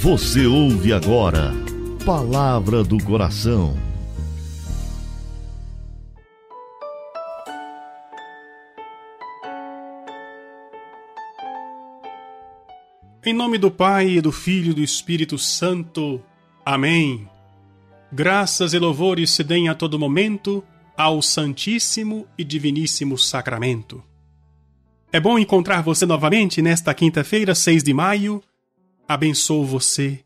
Você ouve agora Palavra do Coração. Em nome do Pai, e do Filho e do Espírito Santo. Amém. Graças e louvores se deem a todo momento ao Santíssimo e Diviníssimo Sacramento. É bom encontrar você novamente nesta quinta-feira, 6 de maio. Abençoo você,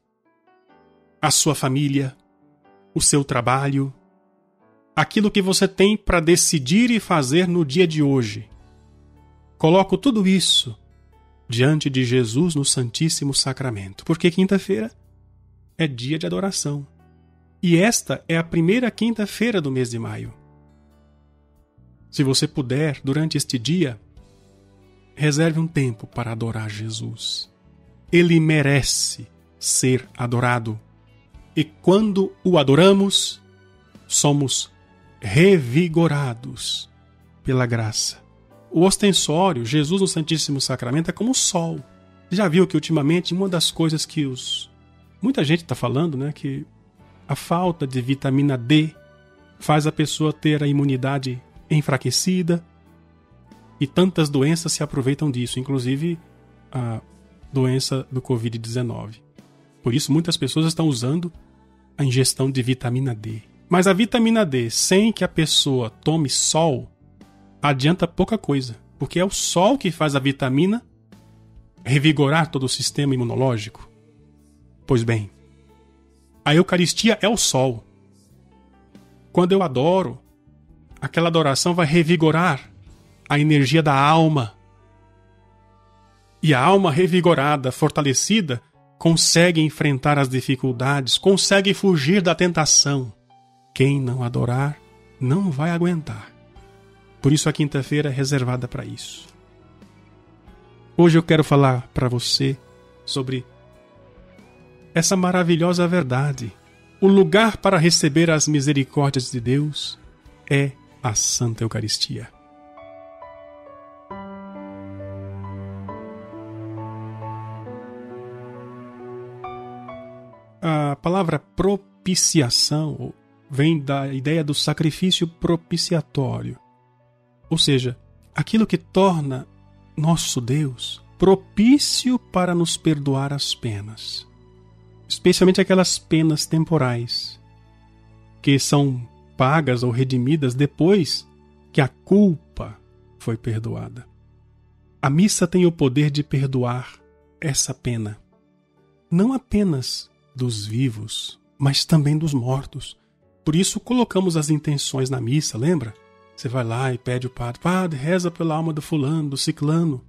a sua família, o seu trabalho, aquilo que você tem para decidir e fazer no dia de hoje. Coloco tudo isso diante de Jesus no Santíssimo Sacramento, porque quinta-feira é dia de adoração. E esta é a primeira quinta-feira do mês de maio. Se você puder, durante este dia, reserve um tempo para adorar Jesus. Ele merece ser adorado. E quando o adoramos, somos revigorados pela graça. O ostensório, Jesus no Santíssimo Sacramento, é como o sol. Já viu que ultimamente uma das coisas que os muita gente está falando, né, que a falta de vitamina D faz a pessoa ter a imunidade enfraquecida e tantas doenças se aproveitam disso, inclusive a doença do Covid-19. Por isso, muitas pessoas estão usando a ingestão de vitamina D. Mas a vitamina D, sem que a pessoa tome sol, adianta pouca coisa, porque é o sol que faz a vitamina revigorar todo o sistema imunológico. Pois bem, a Eucaristia é o sol. Quando eu adoro, aquela adoração vai revigorar a energia da alma. E a alma revigorada, fortalecida, consegue enfrentar as dificuldades, consegue fugir da tentação. Quem não adorar não vai aguentar. Por isso a quinta-feira é reservada para isso. Hoje eu quero falar para você sobre essa maravilhosa verdade. O lugar para receber as misericórdias de Deus é a Santa Eucaristia. Palavra propiciação vem da ideia do sacrifício propiciatório. Ou seja, aquilo que torna nosso Deus propício para nos perdoar as penas, especialmente aquelas penas temporais, que são pagas ou redimidas depois que a culpa foi perdoada. A missa tem o poder de perdoar essa pena, não apenas dos vivos, mas também dos mortos. Por isso colocamos as intenções na missa, lembra? Você vai lá e pede o padre, padre, reza pela alma do fulano, do ciclano.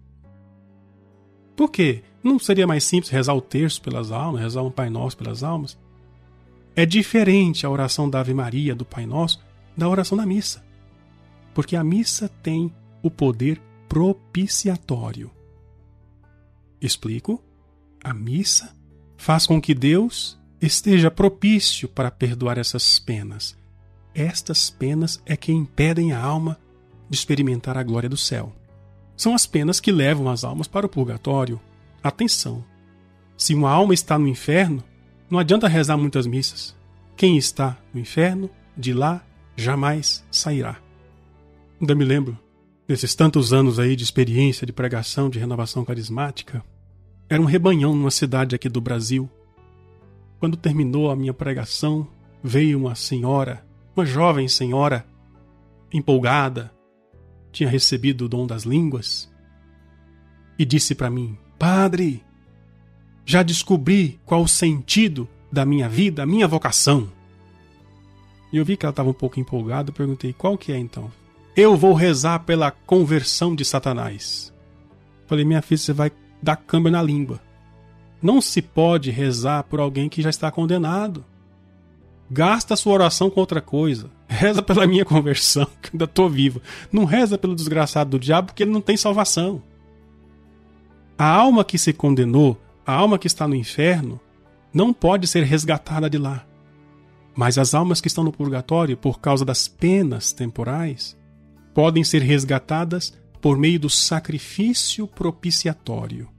Por quê? Não seria mais simples rezar o terço pelas almas, rezar um Pai Nosso pelas almas? É diferente a oração da Ave Maria, do Pai Nosso, da oração da missa. Porque a missa tem o poder propiciatório. Explico? A missa faz com que Deus esteja propício para perdoar essas penas estas penas é que impedem a alma de experimentar a glória do céu. São as penas que levam as almas para o purgatório. Atenção! Se uma alma está no inferno, não adianta rezar muitas missas. Quem está no inferno, de lá jamais sairá. Ainda me lembro desses tantos anos aí de experiência de pregação de renovação carismática. Era um rebanhão numa cidade aqui do Brasil. Quando terminou a minha pregação, veio uma senhora uma jovem senhora, empolgada, tinha recebido o dom das línguas e disse para mim: Padre, já descobri qual o sentido da minha vida, a minha vocação. E eu vi que ela estava um pouco empolgada, perguntei: Qual que é então? Eu vou rezar pela conversão de Satanás. Falei: Minha filha, você vai dar câmbio na língua. Não se pode rezar por alguém que já está condenado. Gasta sua oração com outra coisa. Reza pela minha conversão, que ainda estou vivo. Não reza pelo desgraçado do diabo, porque ele não tem salvação. A alma que se condenou, a alma que está no inferno, não pode ser resgatada de lá. Mas as almas que estão no purgatório, por causa das penas temporais, podem ser resgatadas por meio do sacrifício propiciatório.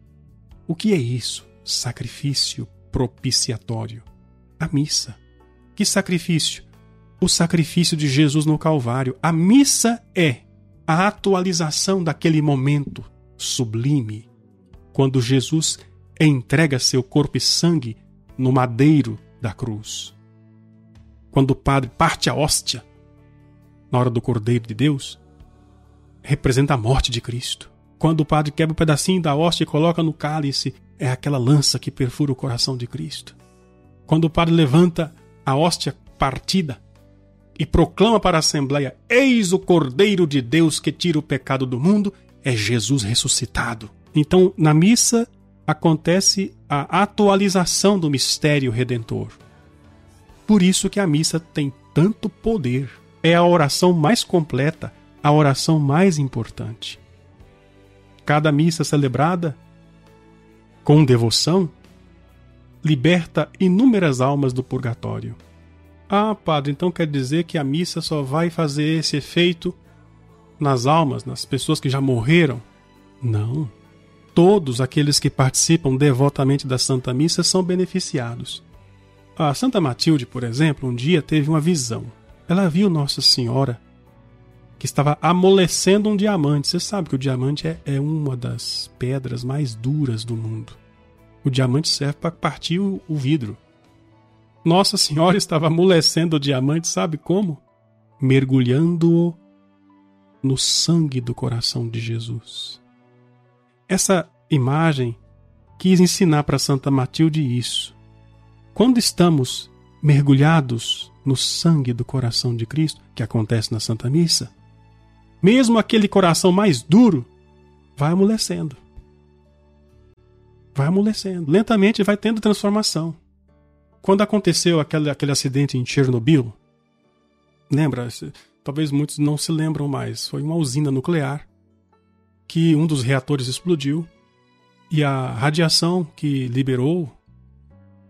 O que é isso? Sacrifício propiciatório? A missa. Que sacrifício? O sacrifício de Jesus no Calvário. A missa é a atualização daquele momento sublime, quando Jesus entrega seu corpo e sangue no madeiro da cruz. Quando o padre parte a hóstia, na hora do Cordeiro de Deus, representa a morte de Cristo. Quando o padre quebra um pedacinho da hóstia e coloca no cálice, é aquela lança que perfura o coração de Cristo. Quando o padre levanta a hóstia partida e proclama para a Assembleia: Eis o Cordeiro de Deus que tira o pecado do mundo, é Jesus ressuscitado. Então, na missa, acontece a atualização do mistério redentor. Por isso que a missa tem tanto poder. É a oração mais completa, a oração mais importante. Cada missa celebrada com devoção liberta inúmeras almas do purgatório. Ah, padre, então quer dizer que a missa só vai fazer esse efeito nas almas, nas pessoas que já morreram? Não. Todos aqueles que participam devotamente da Santa Missa são beneficiados. A Santa Matilde, por exemplo, um dia teve uma visão. Ela viu Nossa Senhora que estava amolecendo um diamante. Você sabe que o diamante é, é uma das pedras mais duras do mundo. O diamante serve para partir o, o vidro. Nossa Senhora estava amolecendo o diamante, sabe como? Mergulhando-o no sangue do coração de Jesus. Essa imagem quis ensinar para Santa Matilde isso. Quando estamos mergulhados no sangue do coração de Cristo, que acontece na Santa Missa, mesmo aquele coração mais duro vai amolecendo. Vai amolecendo. Lentamente vai tendo transformação. Quando aconteceu aquele, aquele acidente em Chernobyl, lembra? Talvez muitos não se lembram mais. Foi uma usina nuclear que um dos reatores explodiu e a radiação que liberou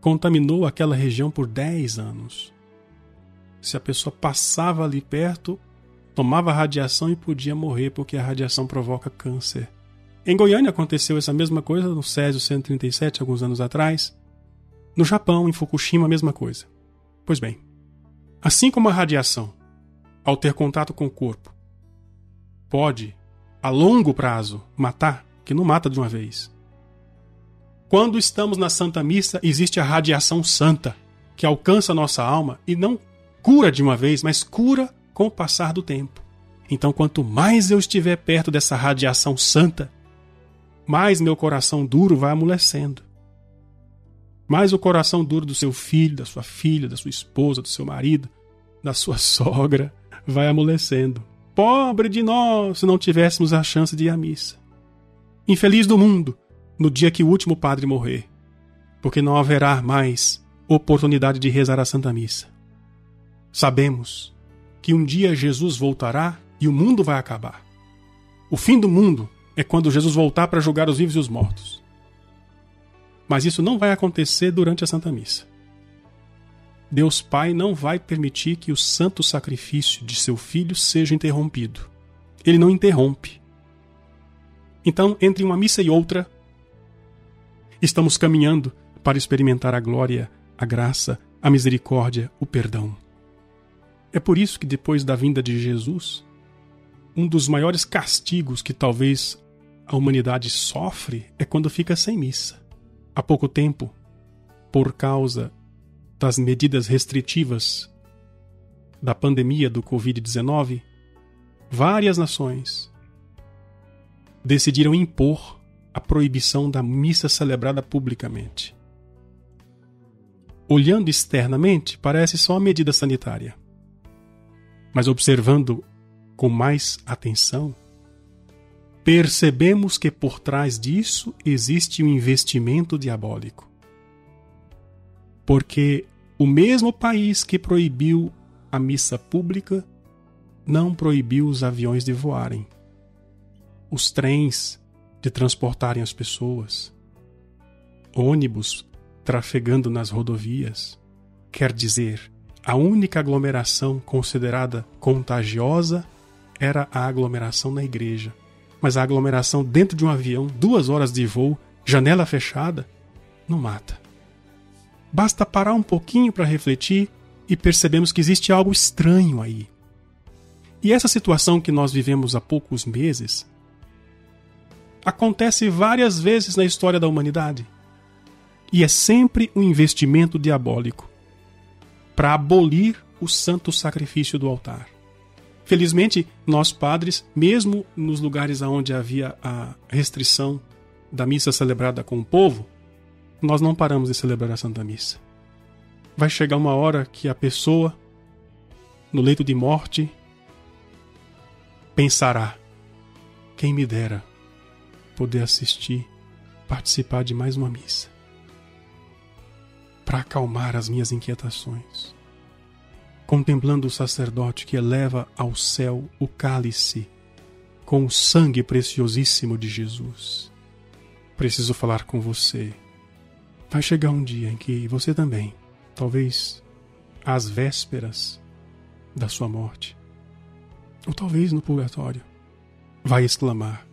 contaminou aquela região por 10 anos. Se a pessoa passava ali perto, tomava radiação e podia morrer porque a radiação provoca câncer. Em Goiânia aconteceu essa mesma coisa no Césio 137, alguns anos atrás. No Japão, em Fukushima, a mesma coisa. Pois bem, assim como a radiação, ao ter contato com o corpo, pode, a longo prazo, matar, que não mata de uma vez. Quando estamos na Santa Missa, existe a radiação santa, que alcança a nossa alma e não cura de uma vez, mas cura com o passar do tempo. Então, quanto mais eu estiver perto dessa radiação santa, mais meu coração duro vai amolecendo mais o coração duro do seu filho, da sua filha, da sua esposa, do seu marido, da sua sogra, vai amolecendo. Pobre de nós se não tivéssemos a chance de ir à missa. Infeliz do mundo no dia que o último padre morrer, porque não haverá mais oportunidade de rezar a Santa Missa. Sabemos que um dia Jesus voltará e o mundo vai acabar. O fim do mundo é quando Jesus voltar para julgar os vivos e os mortos. Mas isso não vai acontecer durante a Santa Missa. Deus Pai não vai permitir que o santo sacrifício de seu filho seja interrompido. Ele não interrompe. Então, entre uma missa e outra, estamos caminhando para experimentar a glória, a graça, a misericórdia, o perdão. É por isso que depois da vinda de Jesus, um dos maiores castigos que talvez a humanidade sofre é quando fica sem missa. Há pouco tempo, por causa das medidas restritivas da pandemia do Covid-19, várias nações decidiram impor a proibição da missa celebrada publicamente. Olhando externamente, parece só uma medida sanitária. Mas observando com mais atenção, percebemos que por trás disso existe um investimento diabólico. Porque o mesmo país que proibiu a missa pública não proibiu os aviões de voarem, os trens de transportarem as pessoas, ônibus trafegando nas rodovias. Quer dizer, a única aglomeração considerada contagiosa era a aglomeração na igreja mas a aglomeração dentro de um avião, duas horas de voo, janela fechada, não mata. Basta parar um pouquinho para refletir e percebemos que existe algo estranho aí. E essa situação que nós vivemos há poucos meses acontece várias vezes na história da humanidade. E é sempre um investimento diabólico para abolir o santo sacrifício do altar. Felizmente, nós padres, mesmo nos lugares onde havia a restrição da missa celebrada com o povo, nós não paramos de celebrar a Santa Missa. Vai chegar uma hora que a pessoa, no leito de morte, pensará: quem me dera poder assistir, participar de mais uma missa, para acalmar as minhas inquietações contemplando o sacerdote que eleva ao céu o cálice com o sangue preciosíssimo de Jesus. Preciso falar com você. Vai chegar um dia em que você também, talvez às vésperas da sua morte, ou talvez no purgatório, vai exclamar: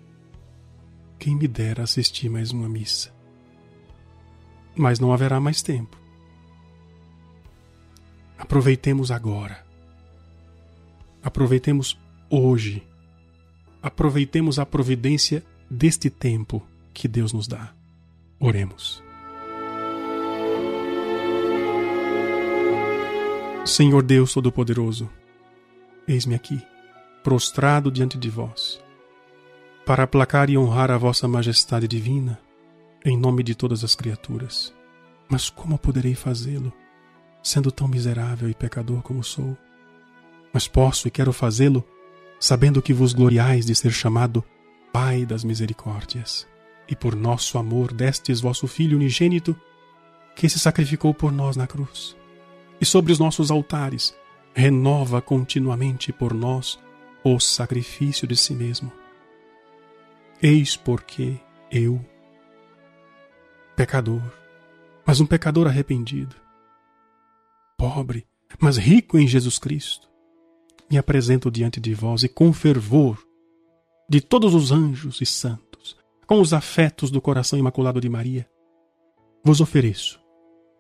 Quem me dera assistir mais uma missa. Mas não haverá mais tempo. Aproveitemos agora. Aproveitemos hoje. Aproveitemos a providência deste tempo que Deus nos dá. Oremos. Senhor Deus Todo-Poderoso, eis-me aqui, prostrado diante de vós, para aplacar e honrar a vossa majestade divina, em nome de todas as criaturas. Mas como poderei fazê-lo? Sendo tão miserável e pecador como sou. Mas posso e quero fazê-lo, sabendo que vos gloriais de ser chamado Pai das misericórdias, e por nosso amor destes vosso Filho unigênito, que se sacrificou por nós na cruz, e sobre os nossos altares renova continuamente por nós o sacrifício de si mesmo. Eis porque eu, pecador, mas um pecador arrependido, pobre, mas rico em Jesus Cristo, me apresento diante de vós e com fervor de todos os anjos e santos, com os afetos do coração imaculado de Maria, vos ofereço,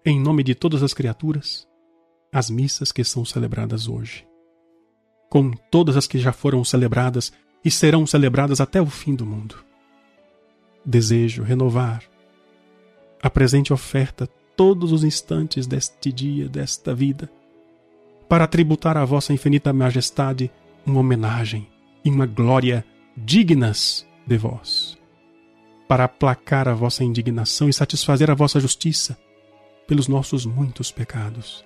em nome de todas as criaturas, as missas que são celebradas hoje, com todas as que já foram celebradas e serão celebradas até o fim do mundo. Desejo renovar a presente oferta todos os instantes deste dia, desta vida, para tributar à vossa infinita majestade uma homenagem e uma glória dignas de vós, para aplacar a vossa indignação e satisfazer a vossa justiça pelos nossos muitos pecados,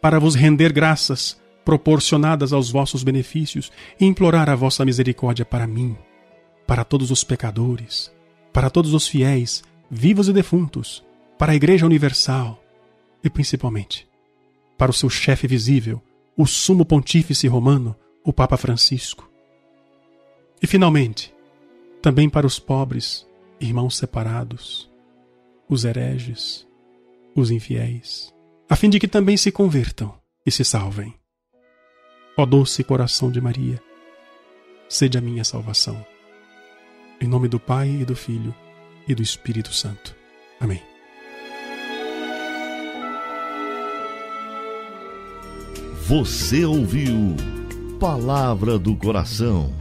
para vos render graças proporcionadas aos vossos benefícios e implorar a vossa misericórdia para mim, para todos os pecadores, para todos os fiéis, vivos e defuntos, para a Igreja Universal e principalmente para o seu chefe visível, o Sumo Pontífice Romano, o Papa Francisco. E finalmente, também para os pobres, irmãos separados, os hereges, os infiéis, a fim de que também se convertam e se salvem. Ó doce coração de Maria, sede a minha salvação. Em nome do Pai e do Filho e do Espírito Santo. Amém. Você ouviu Palavra do Coração